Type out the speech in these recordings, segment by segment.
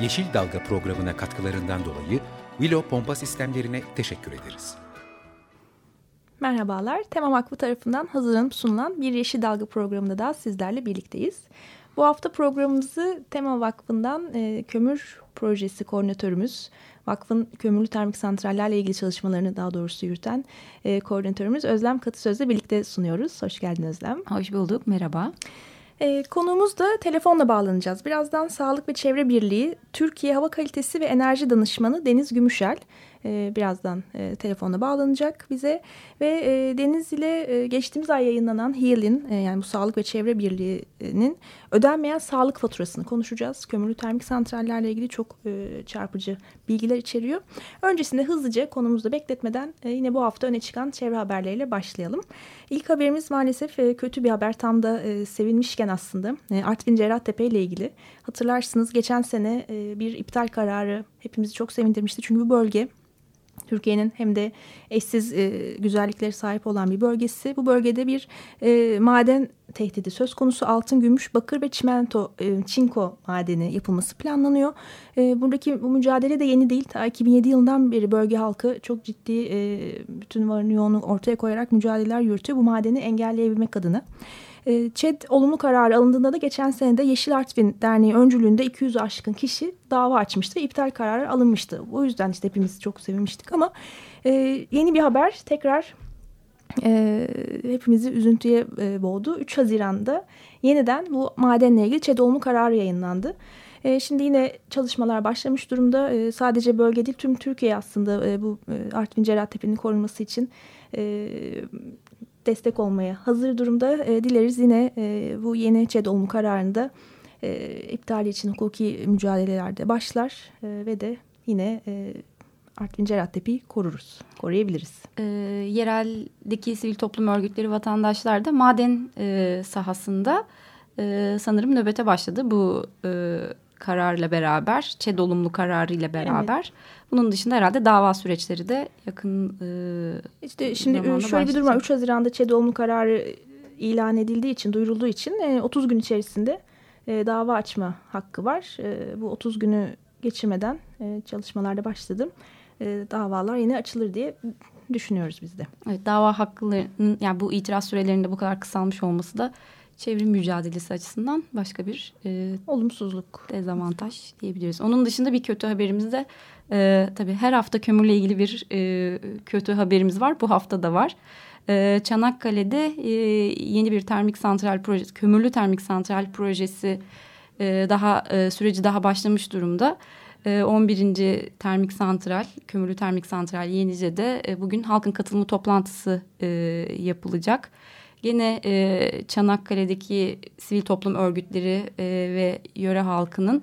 Yeşil Dalga programına katkılarından dolayı Willow Pompa Sistemlerine teşekkür ederiz. Merhabalar, Tema Vakfı tarafından hazırlanıp sunulan bir Yeşil Dalga programında da sizlerle birlikteyiz. Bu hafta programımızı Tema Vakfı'ndan e, kömür projesi koordinatörümüz, vakfın kömürlü termik santrallerle ilgili çalışmalarını daha doğrusu yürüten e, koordinatörümüz Özlem Katısöz'le birlikte sunuyoruz. Hoş geldin Özlem. Hoş bulduk, merhaba. E, konuğumuz da telefonla bağlanacağız. Birazdan Sağlık ve Çevre Birliği, Türkiye Hava Kalitesi ve Enerji Danışmanı Deniz Gümüşel e, birazdan e, telefonla bağlanacak bize. Ve e, Deniz ile e, geçtiğimiz ay yayınlanan HEAL'in yani bu Sağlık ve Çevre Birliği'nin ödenmeyen sağlık faturasını konuşacağız. Kömürlü termik santrallerle ilgili çok çarpıcı bilgiler içeriyor. Öncesinde hızlıca konumuzda bekletmeden yine bu hafta öne çıkan çevre haberleriyle başlayalım. İlk haberimiz maalesef kötü bir haber tam da sevilmişken aslında e, Artvin Cerrahtepe ile ilgili. Hatırlarsınız geçen sene bir iptal kararı hepimizi çok sevindirmişti. Çünkü bu bölge Türkiye'nin hem de eşsiz e, güzelliklere sahip olan bir bölgesi. Bu bölgede bir e, maden tehdidi söz konusu altın, gümüş, bakır ve çimento, e, çinko madeni yapılması planlanıyor. E, buradaki bu mücadele de yeni değil. Ta 2007 yılından beri bölge halkı çok ciddi e, bütün varını yoğunu ortaya koyarak mücadeleler yürütüyor bu madeni engelleyebilmek adına. E, ÇED olumlu kararı alındığında da geçen senede Yeşil Artvin Derneği öncülüğünde 200 aşkın kişi dava açmıştı ve iptal kararı alınmıştı. O yüzden işte hepimiz çok sevinmiştik ama e, yeni bir haber tekrar e, hepimizi üzüntüye e, boğdu. 3 Haziran'da yeniden bu madenle ilgili ÇED olumlu kararı yayınlandı. E, şimdi yine çalışmalar başlamış durumda. E, sadece bölge değil tüm Türkiye aslında e, bu Artvin Cerrahtepe'nin korunması için destek olmaya hazır durumda. E, dileriz yine e, bu yeni ÇED olumlu kararında e, iptali için hukuki mücadelelerde başlar e, ve de yine e, Artvin Cerattepe'yi koruruz, koruyabiliriz. E, yereldeki sivil toplum örgütleri vatandaşlar da maden e, sahasında e, sanırım nöbete başladı bu e, kararla beraber, ÇED olumlu kararıyla beraber. Evet. Bunun dışında herhalde dava süreçleri de yakın e, İşte şimdi şöyle başlayacak. bir durum var. 3 Haziran'da ÇED olumlu kararı ilan edildiği için, duyurulduğu için e, 30 gün içerisinde e, dava açma hakkı var. E, bu 30 günü geçirmeden e, çalışmalarda başladım. E, davalar yine açılır diye düşünüyoruz biz de. Evet, dava haklarının yani bu itiraz sürelerinde bu kadar kısalmış olması da çevrim mücadelesi açısından başka bir e, olumsuzluk, dezavantaj diyebiliriz. Onun dışında bir kötü haberimiz de e, tabii her hafta kömürle ilgili bir e, kötü haberimiz var. Bu hafta da var. E, Çanakkale'de e, yeni bir termik santral projesi, kömürlü termik santral projesi e, daha e, süreci daha başlamış durumda. 11. termik santral, kömürlü termik santral Yenice'de e, bugün halkın katılımı toplantısı e, yapılacak. Yine e, Çanakkale'deki sivil toplum örgütleri e, ve yöre halkının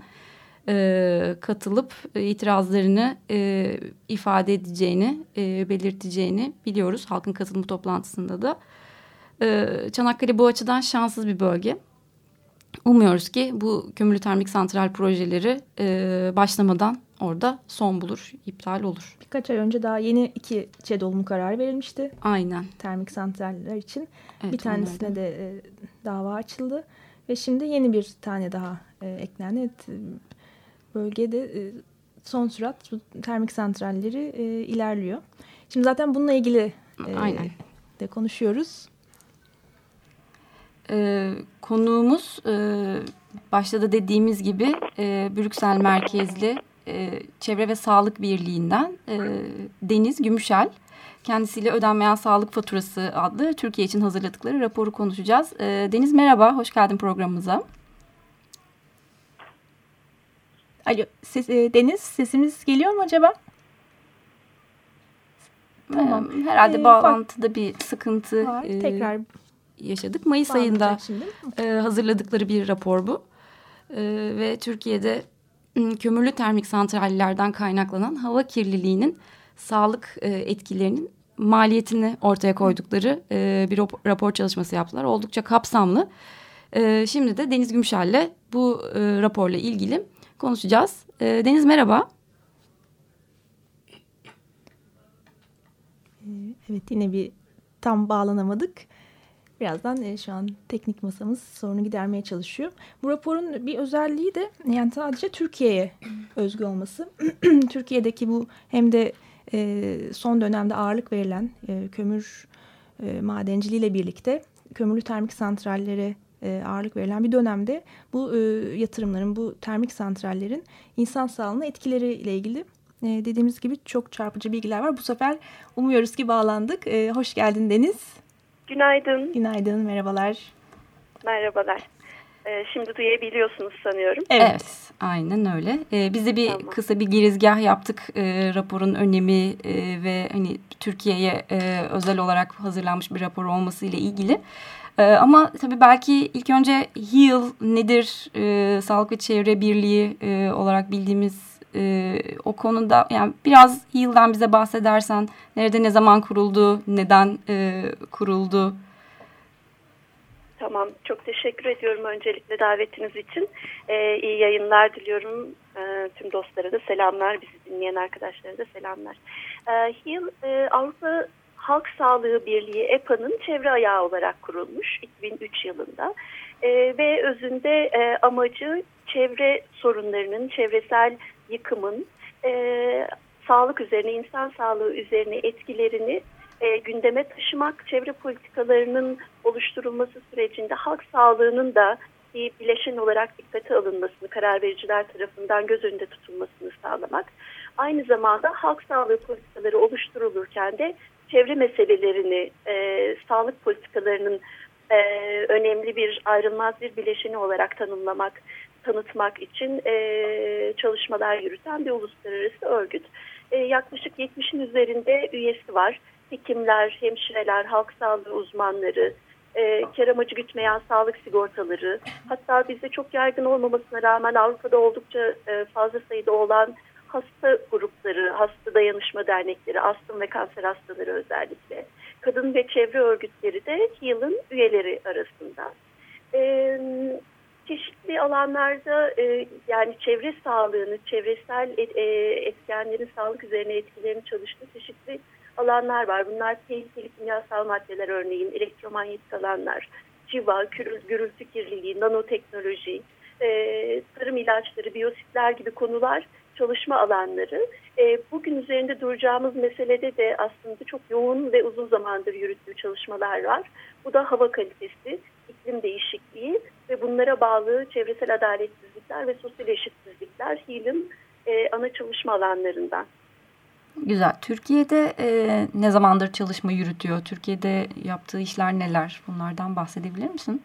e, katılıp itirazlarını e, ifade edeceğini, e, belirteceğini biliyoruz halkın katılımı toplantısında da. E, Çanakkale bu açıdan şanssız bir bölge. Umuyoruz ki bu kömürlü termik santral projeleri e, başlamadan orada son bulur, iptal olur. Birkaç ay önce daha yeni iki ÇED olumlu kararı verilmişti. Aynen. Termik santraller için. Evet, bir tanesine onlardan. de e, dava açıldı. Ve şimdi yeni bir tane daha e, eklendi. Evet, bölgede e, son sürat termik santralleri e, ilerliyor. Şimdi zaten bununla ilgili e, Aynen. de konuşuyoruz. Ee, konuğumuz e, başta da dediğimiz gibi e, Brüksel merkezli e, Çevre ve Sağlık Birliği'nden e, Deniz Gümüşel. Kendisiyle ödenmeyen sağlık faturası adlı Türkiye için hazırladıkları raporu konuşacağız. E, Deniz merhaba, hoş geldin programımıza. Alo, ses, e, Deniz sesimiz geliyor mu acaba? Tamam. Ee, herhalde ee, bağlantıda bir sıkıntı var. Ee, Tekrar yaşadık. Mayıs ayında e, hazırladıkları bir rapor bu. E, ve Türkiye'de kömürlü termik santrallerden kaynaklanan hava kirliliğinin sağlık e, etkilerinin maliyetini ortaya koydukları e, bir rapor çalışması yaptılar. Oldukça kapsamlı. E, şimdi de Deniz Gümüşel'le bu e, raporla ilgili konuşacağız. E, Deniz merhaba. Evet yine bir tam bağlanamadık. Birazdan e, şu an teknik masamız sorunu gidermeye çalışıyor. Bu raporun bir özelliği de yani sadece Türkiye'ye özgü olması. Türkiye'deki bu hem de e, son dönemde ağırlık verilen e, kömür e, madenciliğiyle birlikte kömürlü termik santrallere e, ağırlık verilen bir dönemde bu e, yatırımların, bu termik santrallerin insan sağlığına etkileriyle ilgili e, dediğimiz gibi çok çarpıcı bilgiler var. Bu sefer umuyoruz ki bağlandık. E, hoş geldin Deniz. Günaydın. Günaydın, merhabalar. Merhabalar. Ee, şimdi duyabiliyorsunuz sanıyorum. Evet, evet aynen öyle. Ee, biz de bir tamam. kısa bir girizgah yaptık e, raporun önemi e, ve hani Türkiye'ye e, özel olarak hazırlanmış bir rapor olması ile ilgili. E, ama tabii belki ilk önce HEAL nedir? E, Sağlık ve Çevre Birliği e, olarak bildiğimiz e, o konuda yani biraz yıldan bize bahsedersen nerede ne zaman kuruldu, neden e, kuruldu? Tamam, çok teşekkür ediyorum öncelikle davetiniz için. Ee, iyi yayınlar diliyorum. Ee, tüm dostlara da selamlar, bizi dinleyen arkadaşlara da selamlar. Ee, HİL, e, Avrupa Halk Sağlığı Birliği EPA'nın çevre ayağı olarak kurulmuş 2003 yılında. Ee, ve özünde e, amacı çevre sorunlarının, çevresel yıkımın e, sağlık üzerine, insan sağlığı üzerine etkilerini e, gündeme taşımak, çevre politikalarının oluşturulması sürecinde halk sağlığının da bir bileşen olarak dikkate alınmasını, karar vericiler tarafından göz önünde tutulmasını sağlamak. Aynı zamanda halk sağlığı politikaları oluşturulurken de çevre meselelerini, e, sağlık politikalarının e, önemli bir ayrılmaz bir bileşeni olarak tanımlamak tanıtmak için e, çalışmalar yürüten bir uluslararası örgüt. E, yaklaşık 70'in üzerinde üyesi var. Hekimler, hemşireler, halk sağlığı uzmanları, e, kar amacı gütmeyen sağlık sigortaları, hatta bizde çok yaygın olmamasına rağmen Avrupa'da oldukça e, fazla sayıda olan hasta grupları, hasta dayanışma dernekleri, astım ve kanser hastaları özellikle, kadın ve çevre örgütleri de HEAL'ın üyeleri arasında. E, çeşitli alanlarda e, yani çevre sağlığını, çevresel et, e, etkenlerin sağlık üzerine etkilerini çalıştığı çeşitli alanlar var. Bunlar tehlikeli kimyasal maddeler örneğin, elektromanyetik alanlar, civa, gürültü kirliliği, nanoteknoloji, e, tarım ilaçları, biyositler gibi konular çalışma alanları. E, bugün üzerinde duracağımız meselede de aslında çok yoğun ve uzun zamandır yürüttüğü çalışmalar var. Bu da hava kalitesi, iklim değişikliği ve bunlara bağlı çevresel adaletsizlikler ve sosyal eşitsizlikler HİL'in e, ana çalışma alanlarından. Güzel. Türkiye'de e, ne zamandır çalışma yürütüyor? Türkiye'de yaptığı işler neler? Bunlardan bahsedebilir misin?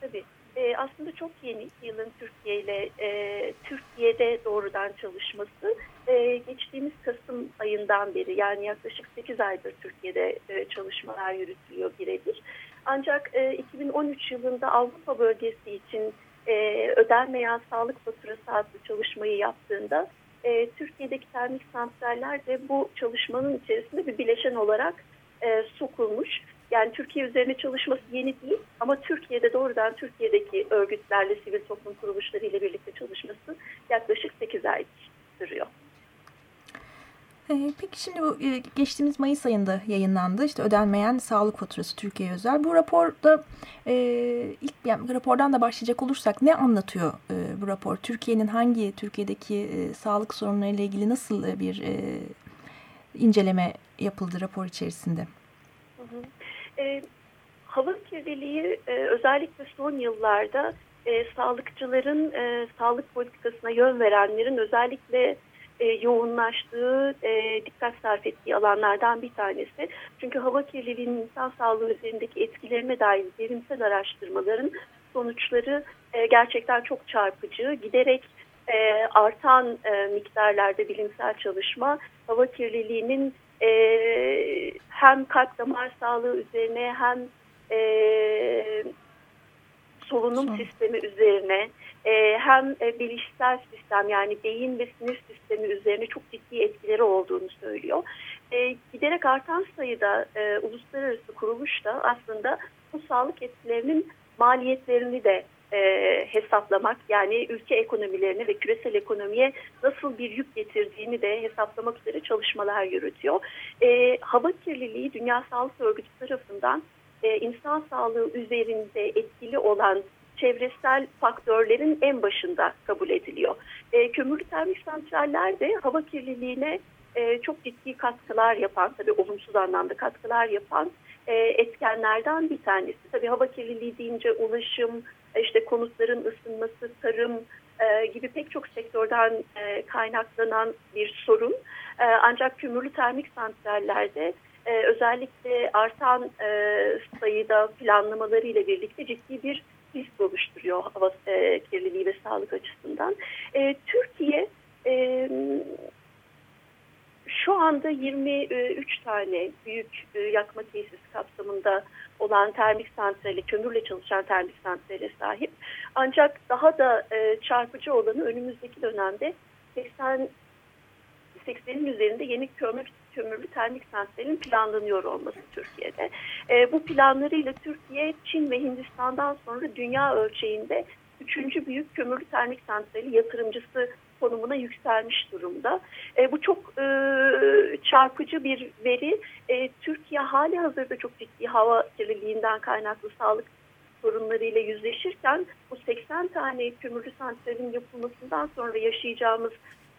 Tabii. E, aslında çok yeni yılın Türkiye ile e, Türkiye'de doğrudan çalışması e, geçtiğimiz Kasım ayından beri yani yaklaşık 8 aydır Türkiye'de e, çalışmalar yürütülüyor birebir. Ancak e, 2013 yılında Avrupa bölgesi için e, ödenmeyen sağlık faturası adlı çalışmayı yaptığında e, Türkiye'deki termik santraller de bu çalışmanın içerisinde bir bileşen olarak e, sokulmuş. Yani Türkiye üzerine çalışması yeni değil ama Türkiye'de doğrudan Türkiye'deki örgütlerle, sivil toplum kuruluşları ile birlikte çalışması yaklaşık 8 ay sürüyor. Ee, peki şimdi bu e, geçtiğimiz Mayıs ayında yayınlandı. İşte ödenmeyen sağlık faturası Türkiye özel. Bu raporda e, ilk yani rapordan da başlayacak olursak ne anlatıyor e, bu rapor? Türkiye'nin hangi Türkiye'deki e, sağlık sorunlarıyla ilgili nasıl bir e, inceleme yapıldı rapor içerisinde? Hı. E, hava kirliliği e, özellikle son yıllarda e, sağlıkçıların e, sağlık politikasına yön verenlerin özellikle e, yoğunlaştığı, e, dikkat sarf ettiği alanlardan bir tanesi. Çünkü hava kirliliğinin insan sağlığı üzerindeki etkilerine dair bilimsel araştırmaların sonuçları e, gerçekten çok çarpıcı. Giderek e, artan e, miktarlarda bilimsel çalışma hava kirliliğinin e, hem kalp damar sağlığı üzerine hem e, solunum Son. sistemi üzerine e, hem e, bilişsel sistem yani beyin ve sinir sistemi üzerine çok ciddi etkileri olduğunu söylüyor. E, giderek artan sayıda e, uluslararası kuruluş da aslında bu sağlık etkilerinin maliyetlerini de e, hesaplamak yani ülke ekonomilerini ve küresel ekonomiye nasıl bir yük getirdiğini de hesaplamak üzere çalışmalar yürütüyor. E, hava kirliliği Dünya Sağlık Örgütü tarafından e, insan sağlığı üzerinde etkili olan çevresel faktörlerin en başında kabul ediliyor. E, kömürlü termik santraller de hava kirliliğine e, çok ciddi katkılar yapan, tabii olumsuz anlamda katkılar yapan e, etkenlerden bir tanesi. Tabii hava kirliliği deyince ulaşım, işte konutların ısınması, tarım e, gibi pek çok sektörden e, kaynaklanan bir sorun. E, ancak kömürlü termik santrallerde e, özellikle artan e, sayıda planlamaları ile birlikte ciddi bir risk oluşturuyor hava e, kirliliği ve sağlık açısından. E, Türkiye e, şu anda 23 tane büyük e, yakma tesis kapsamında olan termik santrali, kömürle çalışan termik santrale sahip. Ancak daha da e, çarpıcı olanı önümüzdeki dönemde 80 80'in üzerinde yeni kömür kömürlü termik santralin planlanıyor olması Türkiye'de. E, bu planlarıyla Türkiye, Çin ve Hindistan'dan sonra dünya ölçeğinde üçüncü büyük kömürlü termik santrali yatırımcısı konumuna yükselmiş durumda. E, bu çok e, çarpıcı bir veri. E, Türkiye hali hazırda çok ciddi hava kirliliğinden kaynaklı sağlık sorunlarıyla yüzleşirken bu 80 tane kömürlü santralin yapılmasından sonra yaşayacağımız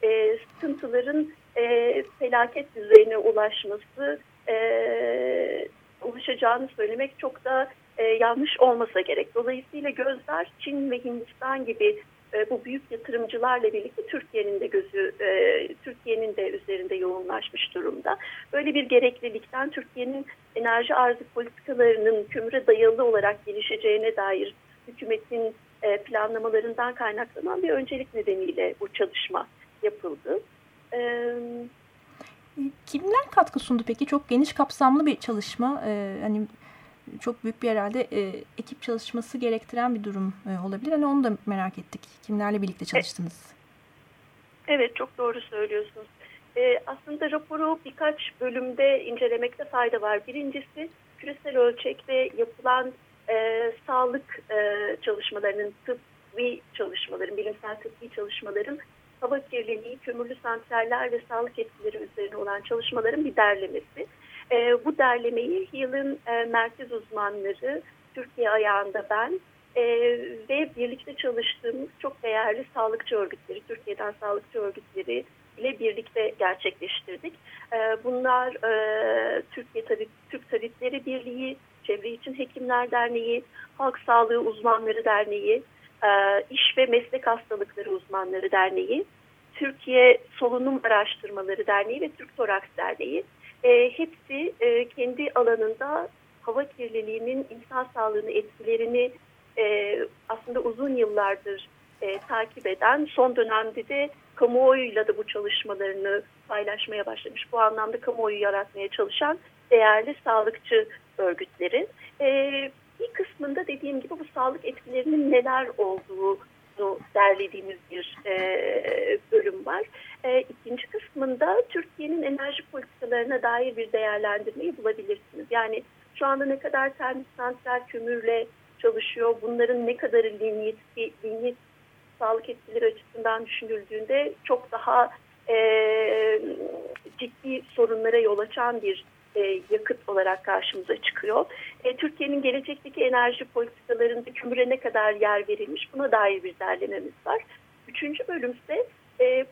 e, sıkıntıların e, felaket düzeyine ulaşması e, ulaşacağını söylemek çok da e, yanlış olmasa gerek. Dolayısıyla gözler Çin ve Hindistan gibi e, bu büyük yatırımcılarla birlikte Türkiye'nin de gözü e, Türkiye'nin de üzerinde yoğunlaşmış durumda. Böyle bir gereklilikten Türkiye'nin enerji arzı politikalarının kömüre dayalı olarak gelişeceğine dair hükümetin e, planlamalarından kaynaklanan bir öncelik nedeniyle bu çalışma yapıldı. Kimler katkı sundu peki? Çok geniş kapsamlı bir çalışma. Hani çok büyük bir herhalde e, ekip çalışması gerektiren bir durum e, olabilir. Hani onu da merak ettik. Kimlerle birlikte çalıştınız? Evet çok doğru söylüyorsunuz. E, aslında raporu birkaç bölümde incelemekte fayda var. Birincisi küresel ölçekte yapılan e, sağlık e, çalışmalarının, tıbbi çalışmaların, bilimsel tıbbi çalışmaların hava kirliliği, kömürlü santraller ve sağlık etkileri üzerine olan çalışmaların bir derlemesi. E, bu derlemeyi yılın e, merkez uzmanları, Türkiye ayağında ben e, ve birlikte çalıştığımız çok değerli sağlıkçı örgütleri, Türkiye'den sağlıkçı örgütleri ile birlikte gerçekleştirdik. E, bunlar e, Türkiye Tabip, Türk Tabipleri Birliği, Çevre İçin Hekimler Derneği, Halk Sağlığı Uzmanları Derneği, İş ve Meslek Hastalıkları Uzmanları Derneği, Türkiye Solunum Araştırmaları Derneği ve Türk Toraks Derneği e, hepsi e, kendi alanında hava kirliliğinin insan sağlığını etkilerini e, aslında uzun yıllardır e, takip eden son dönemde de kamuoyuyla da bu çalışmalarını paylaşmaya başlamış. Bu anlamda kamuoyu yaratmaya çalışan değerli sağlıkçı örgütleri. E, bir kısmında dediğim gibi bu sağlık etkilerinin neler olduğu derlediğimiz bir e, bölüm var. E, ikinci kısmında Türkiye'nin enerji politikalarına dair bir değerlendirmeyi bulabilirsiniz. Yani şu anda ne kadar termik santral kömürle çalışıyor, bunların ne kadarı linyit, linyit sağlık etkileri açısından düşünüldüğünde çok daha e, ciddi sorunlara yol açan bir e, yakıt olarak karşımıza çıkıyor. E, Türkiye'nin gelecekteki enerji politikalarında kömüre ne kadar yer verilmiş buna dair bir derlememiz var. Üçüncü bölümse e,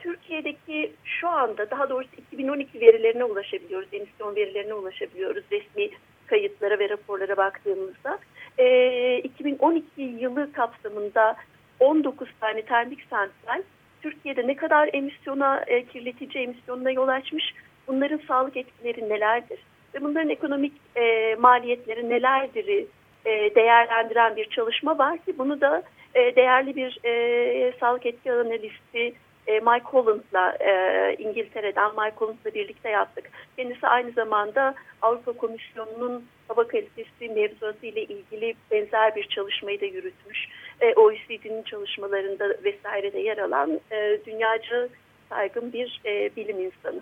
Türkiye'deki şu anda daha doğrusu 2012 verilerine ulaşabiliyoruz, emisyon verilerine ulaşabiliyoruz resmi kayıtlara ve raporlara baktığımızda. E, 2012 yılı kapsamında 19 tane termik santral Türkiye'de ne kadar emisyona, e, kirletici emisyonuna yol açmış bunların sağlık etkileri nelerdir ve bunların ekonomik e, maliyetleri nelerdir e, değerlendiren bir çalışma var ki bunu da e, değerli bir e, sağlık etki analisti e, Mike Holland'la e, İngiltere'den Mike Holland'la birlikte yaptık. Kendisi aynı zamanda Avrupa Komisyonu'nun hava kalitesi mevzuatı ile ilgili benzer bir çalışmayı da yürütmüş. E, OECD'nin çalışmalarında vesairede yer alan e, dünyaca saygın bir e, bilim insanı.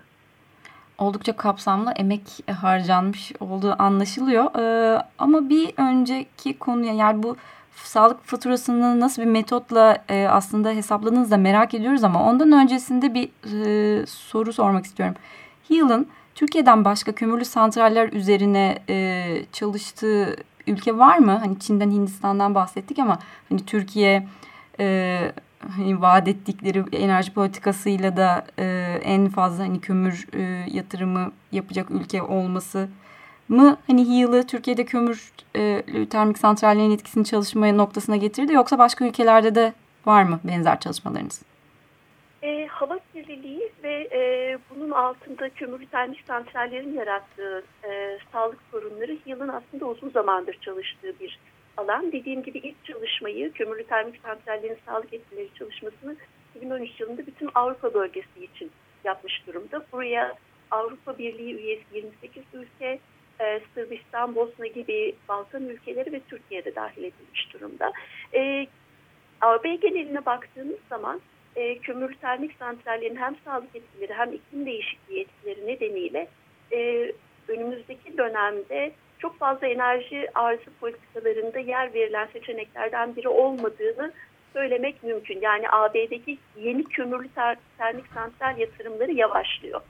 Oldukça kapsamlı emek harcanmış olduğu anlaşılıyor. Ee, ama bir önceki konuya yani bu sağlık faturasını nasıl bir metotla e, aslında hesapladığınızı da merak ediyoruz ama ondan öncesinde bir e, soru sormak istiyorum. Heal'ın Türkiye'den başka kömürlü santraller üzerine e, çalıştığı ülke var mı? Hani Çin'den Hindistan'dan bahsettik ama hani Türkiye e, hani vaat ettikleri enerji politikasıyla da e, en fazla hani kömür e, yatırımı yapacak ülke olması mı hani Heal'ı Türkiye'de kömür e, termik santrallerin etkisini çalışmaya noktasına getirdi yoksa başka ülkelerde de var mı benzer çalışmalarınız? E, hava kirliliği ve e, bunun altında kömürlü termik santrallerin yarattığı e, sağlık sorunları yılın aslında uzun zamandır çalıştığı bir alan. Dediğim gibi ilk çalışmayı kömürlü termik santrallerin sağlık etkileri çalışmasını 2013 yılında bütün Avrupa bölgesi için yapmış durumda. Buraya Avrupa Birliği üyesi 28 ülke, e, Sırbistan, Bosna gibi Balkan ülkeleri ve Türkiye'de dahil edilmiş durumda. E, AB geneline baktığımız zaman e, kömürlü termik santrallerin hem sağlık etkileri hem iklim değişikliği etkileri nedeniyle e, önümüzdeki dönemde çok fazla enerji arzı politikalarında yer verilen seçeneklerden biri olmadığını söylemek mümkün. Yani AB'deki yeni kömürlü ter termik santral yatırımları yavaşlıyor.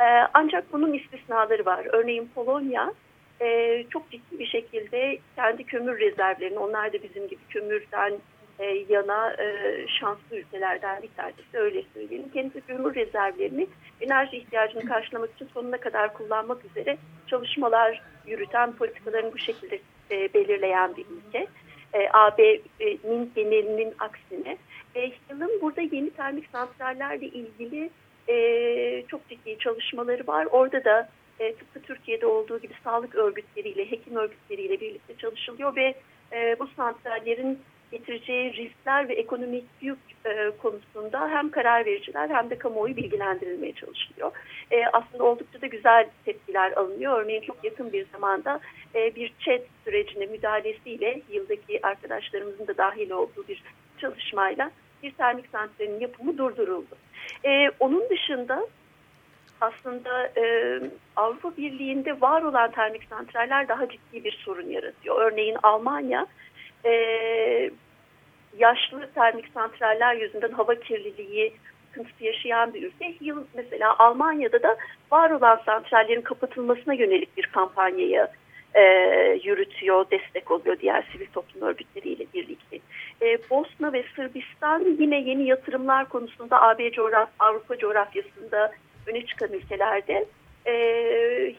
Ee, ancak bunun istisnaları var. Örneğin Polonya e, çok ciddi bir şekilde kendi kömür rezervlerini, onlar da bizim gibi kömürden e, yana e, şanslı ülkelerden bir tanesi öyle söyleyelim. Kendi kömür rezervlerini enerji ihtiyacını karşılamak için sonuna kadar kullanmak üzere çalışmalar yürüten politikalarını bu şekilde e, belirleyen bir ülke. E, AB'nin genelinin aksine. E, yılın burada yeni termik santrallerle ilgili e, çok ciddi çalışmaları var. Orada da e, tıpkı Türkiye'de olduğu gibi sağlık örgütleriyle, hekim örgütleriyle birlikte çalışılıyor ve e, bu santrallerin getireceği riskler ve ekonomik yük e, konusunda hem karar vericiler hem de kamuoyu bilgilendirilmeye çalışılıyor. E, aslında oldukça da güzel tepkiler alınıyor. Örneğin çok yakın bir zamanda e, bir chat sürecine müdahalesiyle yıldaki arkadaşlarımızın da dahil olduğu bir çalışmayla bir termik santralinin yapımı durduruldu. E, onun dışında aslında e, Avrupa Birliği'nde var olan termik santraller daha ciddi bir sorun yaratıyor. Örneğin Almanya e, yaşlı termik santraller yüzünden hava kirliliği sıkıntısı yaşayan bir ülke. Yıl mesela Almanya'da da var olan santrallerin kapatılmasına yönelik bir kampanyayı e, yürütüyor, destek oluyor diğer sivil toplum örgütleriyle birlikte. E, Bosna ve Sırbistan yine yeni yatırımlar konusunda AB coğraf Avrupa coğrafyasında öne çıkan ülkelerde e,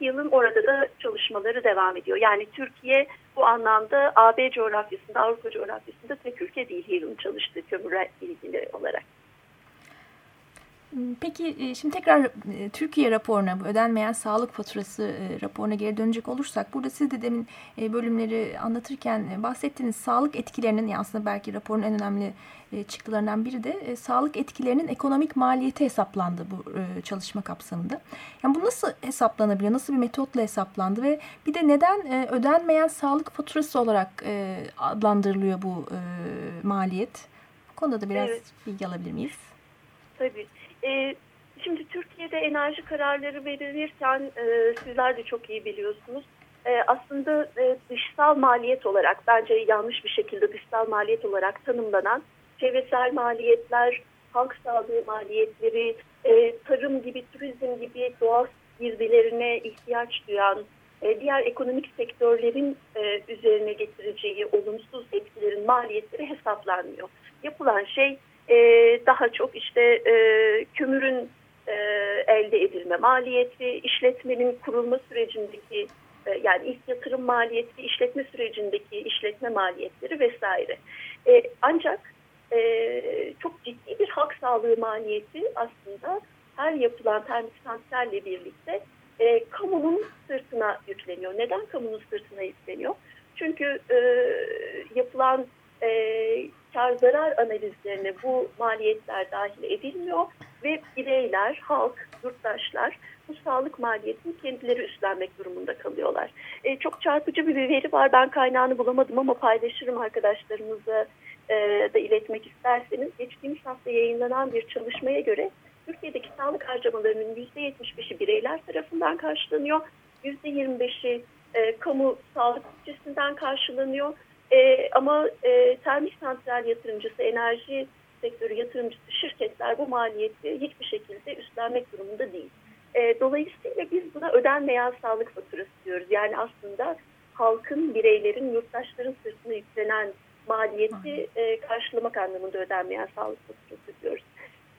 HİL'in orada da çalışmaları devam ediyor. Yani Türkiye bu anlamda AB coğrafyasında, Avrupa coğrafyasında tek ülke değil HİL'in çalıştığı kömürle ilgili olarak. Peki e, şimdi tekrar e, Türkiye raporuna, ödenmeyen sağlık faturası e, raporuna geri dönecek olursak, burada siz de demin bölümleri anlatırken bahsettiğiniz sağlık etkilerinin, aslında belki raporun en önemli çıktılarından biri de sağlık etkilerinin ekonomik maliyeti hesaplandı bu çalışma kapsamında. Yani bu nasıl hesaplanabiliyor, nasıl bir metotla hesaplandı ve bir de neden ödenmeyen sağlık faturası olarak adlandırılıyor bu maliyet? Bu konuda da biraz evet. bilgi alabilir miyiz? Tabii. E, şimdi Türkiye'de enerji kararları verilirken e, sizler de çok iyi biliyorsunuz. E, aslında e, dışsal maliyet olarak bence yanlış bir şekilde dışsal maliyet olarak tanımlanan çevresel maliyetler, halk sağlığı maliyetleri, e, tarım gibi, turizm gibi doğal girdilerine ihtiyaç duyan e, diğer ekonomik sektörlerin e, üzerine getireceği olumsuz etkilerin maliyetleri hesaplanmıyor. Yapılan şey e, daha çok işte e, kömürün e, elde edilme maliyeti, işletmenin kurulma sürecindeki e, yani ilk yatırım maliyeti, işletme sürecindeki işletme maliyetleri vesaire. E, ancak e, çok ciddi bir hak sağlığı maliyeti aslında her yapılan termik santralle birlikte e, kamunun sırtına yükleniyor. Neden kamunun sırtına yükleniyor? Çünkü e, yapılan e, kar zarar analizlerine bu maliyetler dahil edilmiyor ve bireyler, halk, yurttaşlar bu sağlık maliyetini kendileri üstlenmek durumunda kalıyorlar. E, çok çarpıcı bir veri var. Ben kaynağını bulamadım ama paylaşırım arkadaşlarımıza e, da iletmek isterseniz. Geçtiğimiz hafta yayınlanan bir çalışmaya göre Türkiye'deki sağlık harcamalarının %75'i bireyler tarafından karşılanıyor. %25'i e, kamu sağlık bütçesinden karşılanıyor. E, ama e, termik santral yatırımcısı, enerji sektörü yatırımcısı şirketler bu maliyeti hiçbir şekilde üstlenmek durumunda değil. E, dolayısıyla biz buna ödenmeyen sağlık faturası diyoruz. Yani aslında halkın, bireylerin, yurttaşların sırtına yüklenen maliyeti e, karşılamak anlamında ödenmeyen sağlık faturası diyoruz.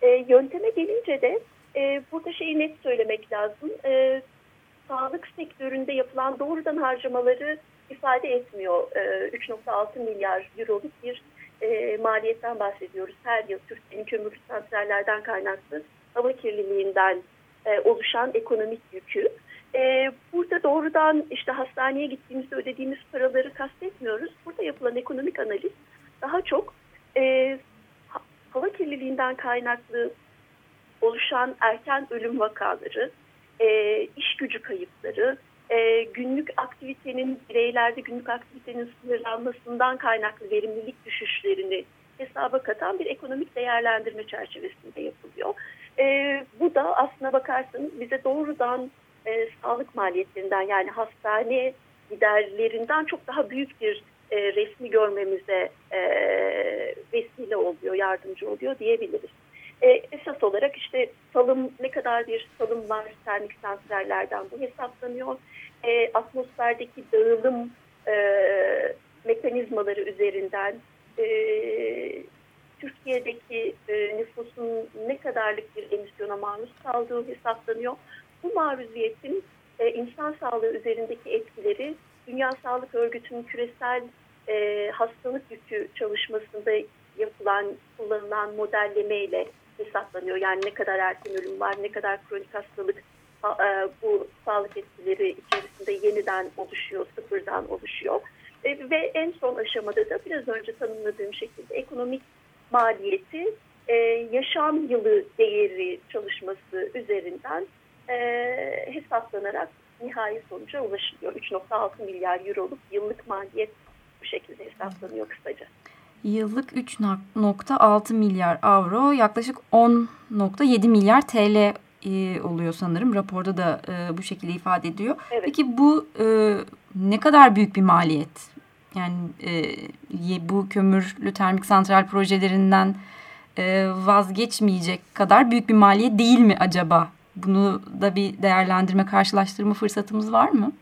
E, yönteme gelince de e, burada şeyi net söylemek lazım. E, sağlık sektöründe yapılan doğrudan harcamaları ifade etmiyor. E, 3.6 milyar euroluk bir e, maliyetten bahsediyoruz. Her yıl Türkiye'nin kömürlü santrallerden kaynaklı hava kirliliğinden e, oluşan ekonomik yükü. E, burada doğrudan işte hastaneye gittiğimizde ödediğimiz paraları kastetmiyoruz. Burada yapılan ekonomik analiz daha çok hava kirliliğinden kaynaklı oluşan erken ölüm vakaları, iş gücü kayıpları, e, günlük aktivitenin bireylerde günlük aktivitenin sınırlanmasından kaynaklı verimlilik düşüşlerini hesaba katan bir ekonomik değerlendirme çerçevesinde yapılıyor. E, bu da aslına bakarsanız bize doğrudan e, sağlık maliyetlerinden yani hastane giderlerinden çok daha büyük bir e, resmi görmemize e, vesile oluyor, yardımcı oluyor diyebiliriz. E, esas olarak işte salım ne kadar bir salım var termik santrallerden bu hesaplanıyor. E, atmosferdeki dağılım e, mekanizmaları üzerinden e, Türkiye'deki e, nüfusun ne kadarlık bir emisyona maruz kaldığı hesaplanıyor. Bu maruziyetin e, insan sağlığı üzerindeki etkileri Dünya Sağlık Örgütü'nün küresel e, hastalık yükü çalışmasında yapılan, kullanılan modellemeyle hesaplanıyor. Yani ne kadar erken ölüm var, ne kadar kronik hastalık e, bu sağlık etkileri içerisinde yeniden oluşuyor, sıfırdan oluşuyor. E, ve en son aşamada da biraz önce tanımladığım şekilde ekonomik maliyeti e, yaşam yılı değeri çalışması üzerinden hesaplanarak nihai sonuca ulaşılıyor. 3.6 milyar euroluk yıllık maliyet bu şekilde hesaplanıyor kısaca. Yıllık 3.6 milyar avro yaklaşık 10.7 milyar TL e, oluyor sanırım. Raporda da e, bu şekilde ifade ediyor. Evet. Peki bu e, ne kadar büyük bir maliyet? Yani e, bu kömürlü termik santral projelerinden e, vazgeçmeyecek kadar büyük bir maliyet değil mi acaba? Bunu da bir değerlendirme, karşılaştırma fırsatımız var mı?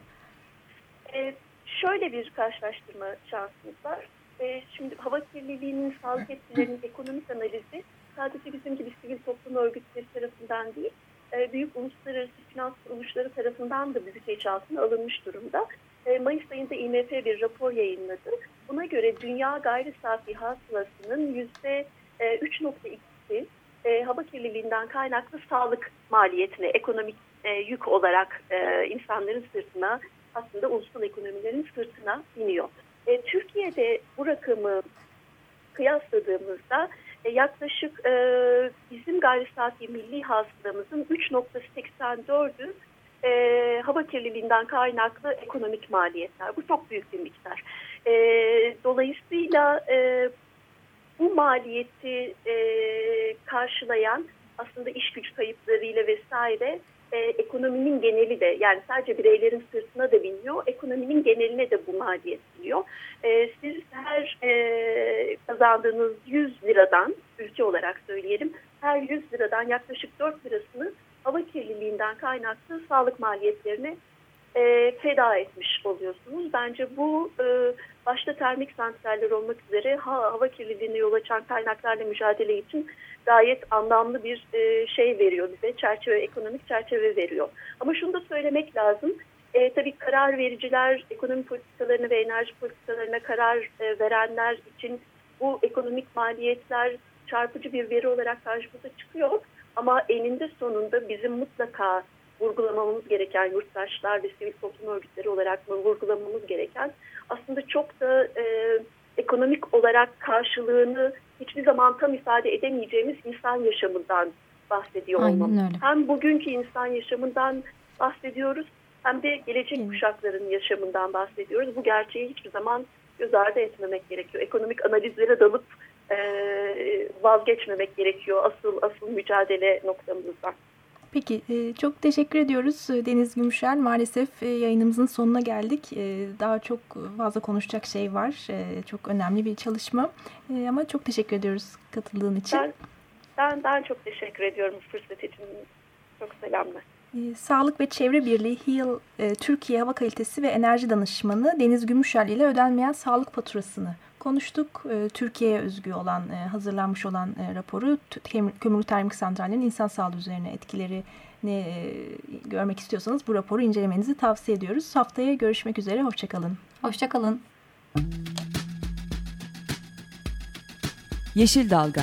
E, şöyle bir karşılaştırma şansımız var. E, şimdi hava kirliliğinin sağlık etkilerinin ekonomik analizi sadece bizim gibi sivil toplum örgütleri tarafından değil, e, büyük uluslararası finans kuruluşları tarafından da büyüteç altına alınmış durumda. E, Mayıs ayında IMF bir rapor yayınladı. Buna göre dünya gayri safi hasılasının yüzde 3.2'si e, hava kirliliğinden kaynaklı sağlık maliyetine, ekonomik yük olarak insanların sırtına, aslında ulusal ekonomilerin sırtına iniyor. Türkiye'de bu rakamı kıyasladığımızda e, yaklaşık e, bizim gayri safi milli hasılamızın 3.84'ü e, hava kirliliğinden kaynaklı ekonomik maliyetler. Bu çok büyük bir miktar. E, dolayısıyla e, bu maliyeti e, karşılayan aslında iş güç kayıplarıyla vesaire e, ekonominin geneli de yani sadece bireylerin sırtına da biniyor, ekonominin geneline de bu maliyet biniyor. E, siz her e, kazandığınız 100 liradan, ülke olarak söyleyelim, her 100 liradan yaklaşık 4 lirasını hava kirliliğinden kaynaklı sağlık maliyetlerine e, feda etmiş oluyorsunuz. Bence bu e, başta termik santraller olmak üzere ha, hava kirliliğine yol açan kaynaklarla mücadele için gayet anlamlı bir e, şey veriyor bize. Çerçeve, ekonomik çerçeve veriyor. Ama şunu da söylemek lazım. E, tabii karar vericiler, ekonomi politikalarına ve enerji politikalarına karar e, verenler için bu ekonomik maliyetler çarpıcı bir veri olarak karşımıza çıkıyor. Ama eninde sonunda bizim mutlaka vurgulamamız gereken yurttaşlar ve sivil toplum örgütleri olarak mı vurgulamamız gereken aslında çok da e, ekonomik olarak karşılığını hiçbir zaman tam ifade edemeyeceğimiz insan yaşamından bahsediyor olmam. Hem bugünkü insan yaşamından bahsediyoruz hem de gelecek evet. kuşakların yaşamından bahsediyoruz. Bu gerçeği hiçbir zaman göz ardı etmemek gerekiyor. Ekonomik analizlere dalıp e, vazgeçmemek gerekiyor asıl asıl mücadele noktamızdan. Peki e, çok teşekkür ediyoruz e, Deniz Gümüşel. Maalesef e, yayınımızın sonuna geldik. Daha çok fazla konuşacak şey var. Çok önemli bir çalışma. Ama çok teşekkür ediyoruz katıldığın için. Ben, ben, ben çok teşekkür ediyorum fırsat için. Çok selamlar. Sağlık ve Çevre Birliği HEAL Türkiye Hava Kalitesi ve Enerji Danışmanı Deniz Gümüşel ile ödenmeyen sağlık faturasını konuştuk. E, Türkiye'ye özgü olan, e, hazırlanmış olan e, raporu kömürlü termik santrallerin insan sağlığı üzerine etkileri ne görmek istiyorsanız bu raporu incelemenizi tavsiye ediyoruz. Haftaya görüşmek üzere, hoşçakalın. Hoşçakalın. Yeşil Dalga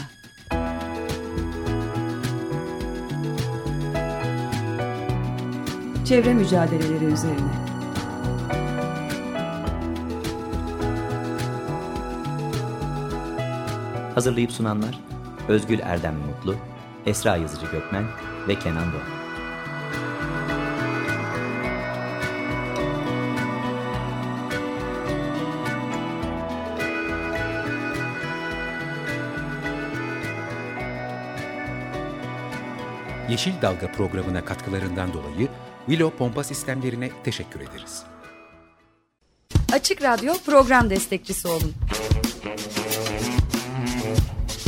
Çevre mücadeleleri üzerine Hazırlayıp sunanlar Özgül Erdem Mutlu, Esra Yazıcı Gökmen ve Kenan Doğan. Yeşil Dalga programına katkılarından dolayı Willow Pompa Sistemlerine teşekkür ederiz. Açık Radyo program destekçisi olun